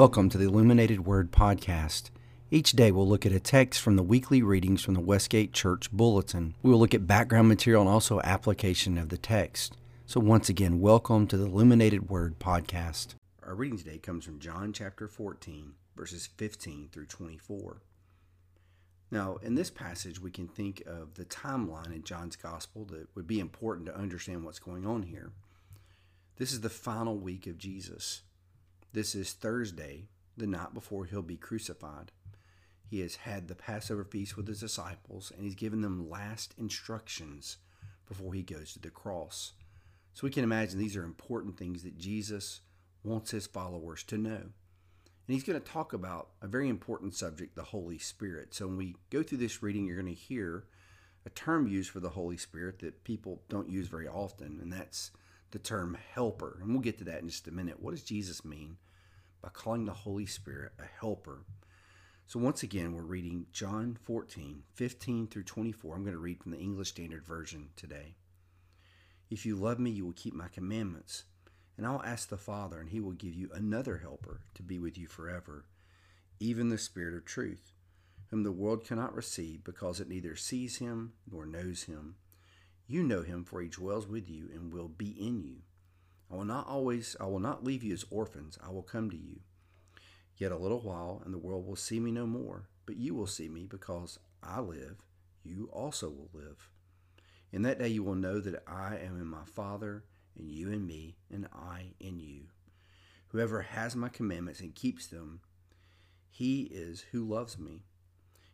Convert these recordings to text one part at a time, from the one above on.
Welcome to the Illuminated Word Podcast. Each day we'll look at a text from the weekly readings from the Westgate Church Bulletin. We will look at background material and also application of the text. So, once again, welcome to the Illuminated Word Podcast. Our reading today comes from John chapter 14, verses 15 through 24. Now, in this passage, we can think of the timeline in John's Gospel that would be important to understand what's going on here. This is the final week of Jesus. This is Thursday, the night before he'll be crucified. He has had the Passover feast with his disciples, and he's given them last instructions before he goes to the cross. So we can imagine these are important things that Jesus wants his followers to know. And he's going to talk about a very important subject, the Holy Spirit. So when we go through this reading, you're going to hear a term used for the Holy Spirit that people don't use very often, and that's the term helper. And we'll get to that in just a minute. What does Jesus mean by calling the Holy Spirit a helper? So, once again, we're reading John 14, 15 through 24. I'm going to read from the English Standard Version today. If you love me, you will keep my commandments. And I'll ask the Father, and he will give you another helper to be with you forever, even the Spirit of truth, whom the world cannot receive because it neither sees him nor knows him. You know him, for he dwells with you and will be in you. I will not always, I will not leave you as orphans. I will come to you. Yet a little while, and the world will see me no more. But you will see me, because I live. You also will live. In that day you will know that I am in my Father, and you in me, and I in you. Whoever has my commandments and keeps them, he is who loves me.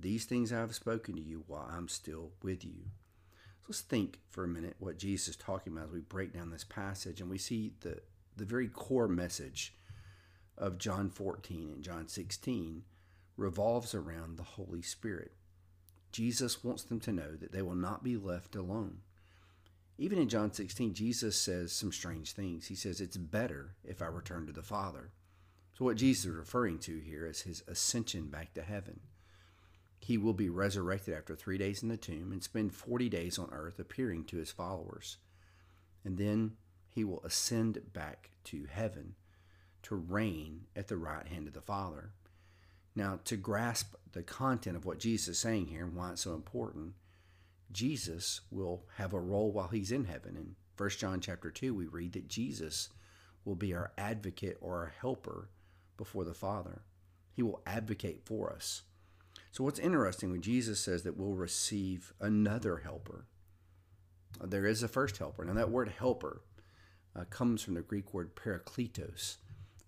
These things I have spoken to you while I'm still with you. So let's think for a minute what Jesus is talking about as we break down this passage and we see the, the very core message of John 14 and John 16 revolves around the Holy Spirit. Jesus wants them to know that they will not be left alone. Even in John 16, Jesus says some strange things. He says, It's better if I return to the Father. So, what Jesus is referring to here is his ascension back to heaven. He will be resurrected after three days in the tomb and spend 40 days on earth appearing to his followers. And then he will ascend back to heaven to reign at the right hand of the Father. Now, to grasp the content of what Jesus is saying here and why it's so important, Jesus will have a role while he's in heaven. In 1 John chapter 2, we read that Jesus will be our advocate or our helper before the Father. He will advocate for us. So, what's interesting when Jesus says that we'll receive another helper, there is a first helper. Now, that word helper uh, comes from the Greek word parakletos,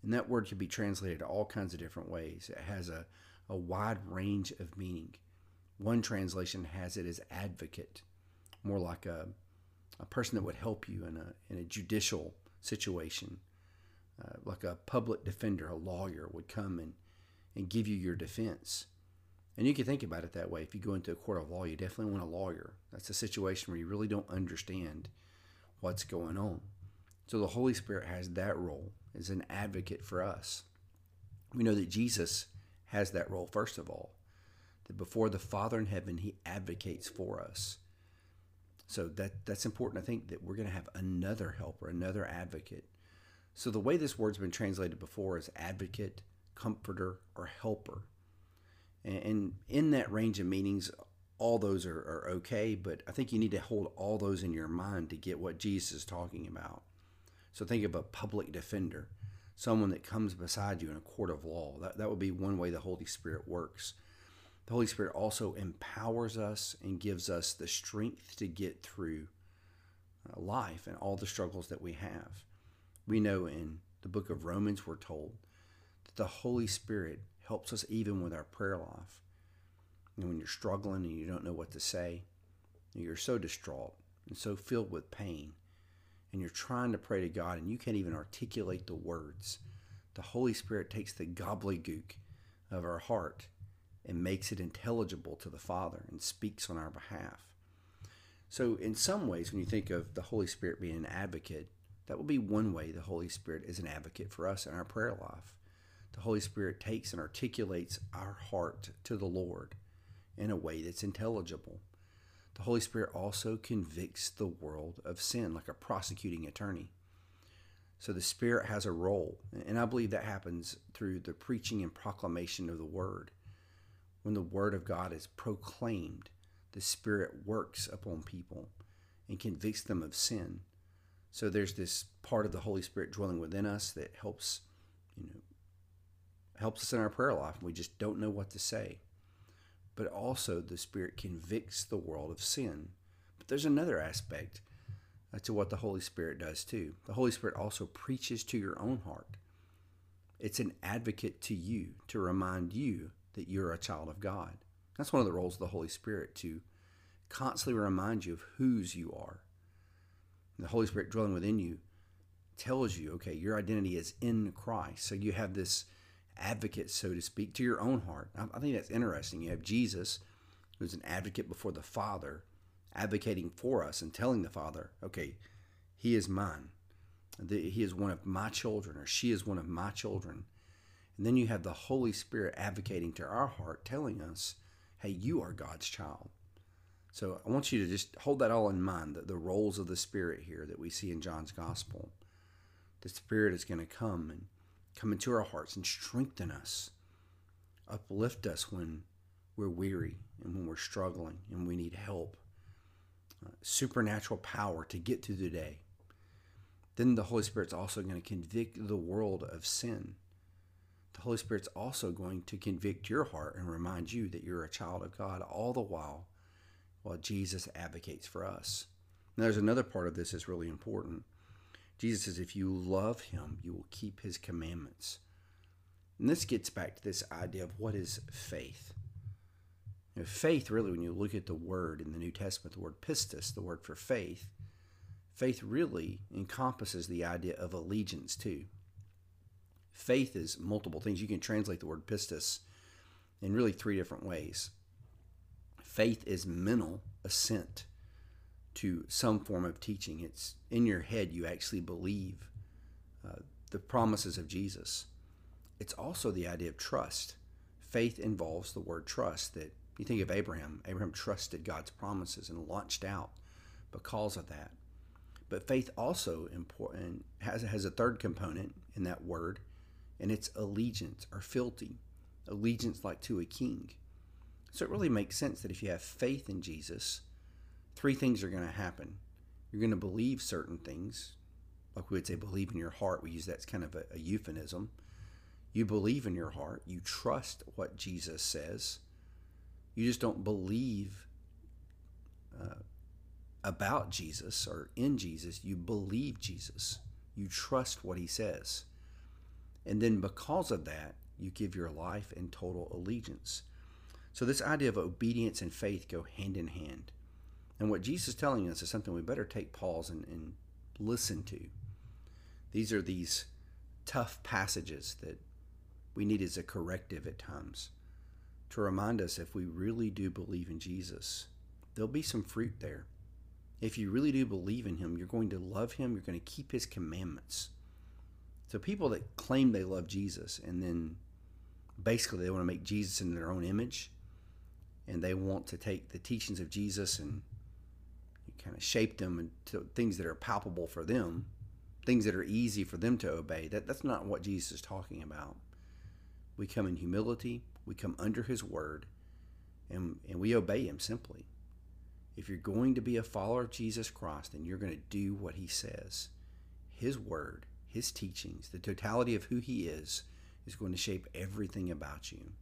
and that word can be translated all kinds of different ways. It has a, a wide range of meaning. One translation has it as advocate, more like a, a person that would help you in a, in a judicial situation, uh, like a public defender, a lawyer would come and, and give you your defense. And you can think about it that way. If you go into a court of law, you definitely want a lawyer. That's a situation where you really don't understand what's going on. So the Holy Spirit has that role as an advocate for us. We know that Jesus has that role, first of all, that before the Father in heaven, he advocates for us. So that, that's important. I think that we're going to have another helper, another advocate. So the way this word's been translated before is advocate, comforter, or helper. And in that range of meanings, all those are, are okay, but I think you need to hold all those in your mind to get what Jesus is talking about. So think of a public defender, someone that comes beside you in a court of law. That, that would be one way the Holy Spirit works. The Holy Spirit also empowers us and gives us the strength to get through uh, life and all the struggles that we have. We know in the book of Romans, we're told that the Holy Spirit helps us even with our prayer life. And when you're struggling and you don't know what to say, you're so distraught and so filled with pain, and you're trying to pray to God and you can't even articulate the words, the Holy Spirit takes the gobbledygook of our heart and makes it intelligible to the Father and speaks on our behalf. So, in some ways, when you think of the Holy Spirit being an advocate, that will be one way the Holy Spirit is an advocate for us in our prayer life. The Holy Spirit takes and articulates our heart to the Lord in a way that's intelligible. The Holy Spirit also convicts the world of sin like a prosecuting attorney. So the Spirit has a role, and I believe that happens through the preaching and proclamation of the Word. When the Word of God is proclaimed, the Spirit works upon people and convicts them of sin. So there's this part of the Holy Spirit dwelling within us that helps, helps us in our prayer life. We just don't know what to say. But also the Spirit convicts the world of sin. But there's another aspect uh, to what the Holy Spirit does too. The Holy Spirit also preaches to your own heart. It's an advocate to you to remind you that you're a child of God. That's one of the roles of the Holy Spirit to constantly remind you of whose you are. And the Holy Spirit dwelling within you tells you, okay, your identity is in Christ. So you have this advocate, so to speak, to your own heart. I think that's interesting. You have Jesus, who's an advocate before the Father, advocating for us and telling the Father, okay, he is mine. He is one of my children, or she is one of my children. And then you have the Holy Spirit advocating to our heart, telling us, hey, you are God's child. So I want you to just hold that all in mind the, the roles of the Spirit here that we see in John's Gospel. The Spirit is going to come and come into our hearts and strengthen us, uplift us when we're weary and when we're struggling and we need help uh, supernatural power to get through the day. Then the Holy Spirit's also going to convict the world of sin. The Holy Spirit's also going to convict your heart and remind you that you're a child of God all the while while Jesus advocates for us. Now, there's another part of this that's really important. Jesus says, if you love him, you will keep his commandments. And this gets back to this idea of what is faith. You know, faith, really, when you look at the word in the New Testament, the word pistis, the word for faith, faith really encompasses the idea of allegiance too. Faith is multiple things. You can translate the word pistis in really three different ways. Faith is mental assent to some form of teaching. It's in your head, you actually believe uh, the promises of Jesus. It's also the idea of trust. Faith involves the word trust, that you think of Abraham. Abraham trusted God's promises and launched out because of that. But faith also important has has a third component in that word, and it's allegiance or fealty, allegiance like to a king. So it really makes sense that if you have faith in Jesus, three things are going to happen. You're going to believe certain things, like we would say, believe in your heart. We use that as kind of a, a euphemism. You believe in your heart. You trust what Jesus says you just don't believe uh, about Jesus or in Jesus. You believe Jesus. You trust what he says. And then because of that, you give your life in total allegiance. So, this idea of obedience and faith go hand in hand. And what Jesus is telling us is something we better take pause and, and listen to. These are these tough passages that we need as a corrective at times to remind us if we really do believe in Jesus, there'll be some fruit there. If you really do believe in Him, you're going to love Him, you're going to keep His commandments. So, people that claim they love Jesus and then basically they want to make Jesus in their own image and they want to take the teachings of Jesus and kind of shape them into things that are palpable for them, things that are easy for them to obey. That, that's not what Jesus is talking about. We come in humility, we come under his word and, and we obey him simply. If you're going to be a follower of Jesus Christ, then you're going to do what he says. His word, his teachings, the totality of who he is, is going to shape everything about you.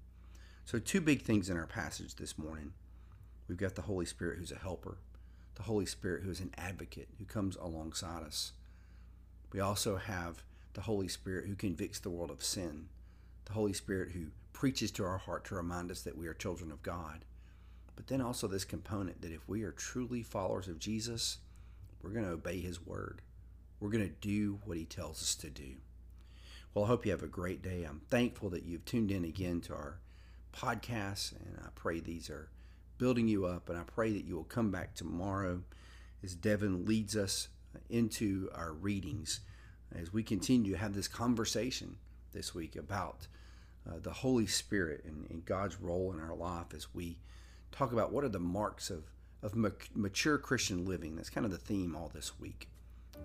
So, two big things in our passage this morning. We've got the Holy Spirit who's a helper, the Holy Spirit who is an advocate who comes alongside us. We also have the Holy Spirit who convicts the world of sin, the Holy Spirit who preaches to our heart to remind us that we are children of God. But then also this component that if we are truly followers of Jesus, we're going to obey his word. We're going to do what he tells us to do. Well, I hope you have a great day. I'm thankful that you've tuned in again to our podcasts, and I pray these are building you up, and I pray that you will come back tomorrow as Devin leads us into our readings as we continue to have this conversation this week about uh, the Holy Spirit and, and, God's role in our life as we talk about what are the marks of, of mature Christian living. That's kind of the theme all this week.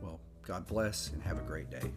Well, God bless and have a great day.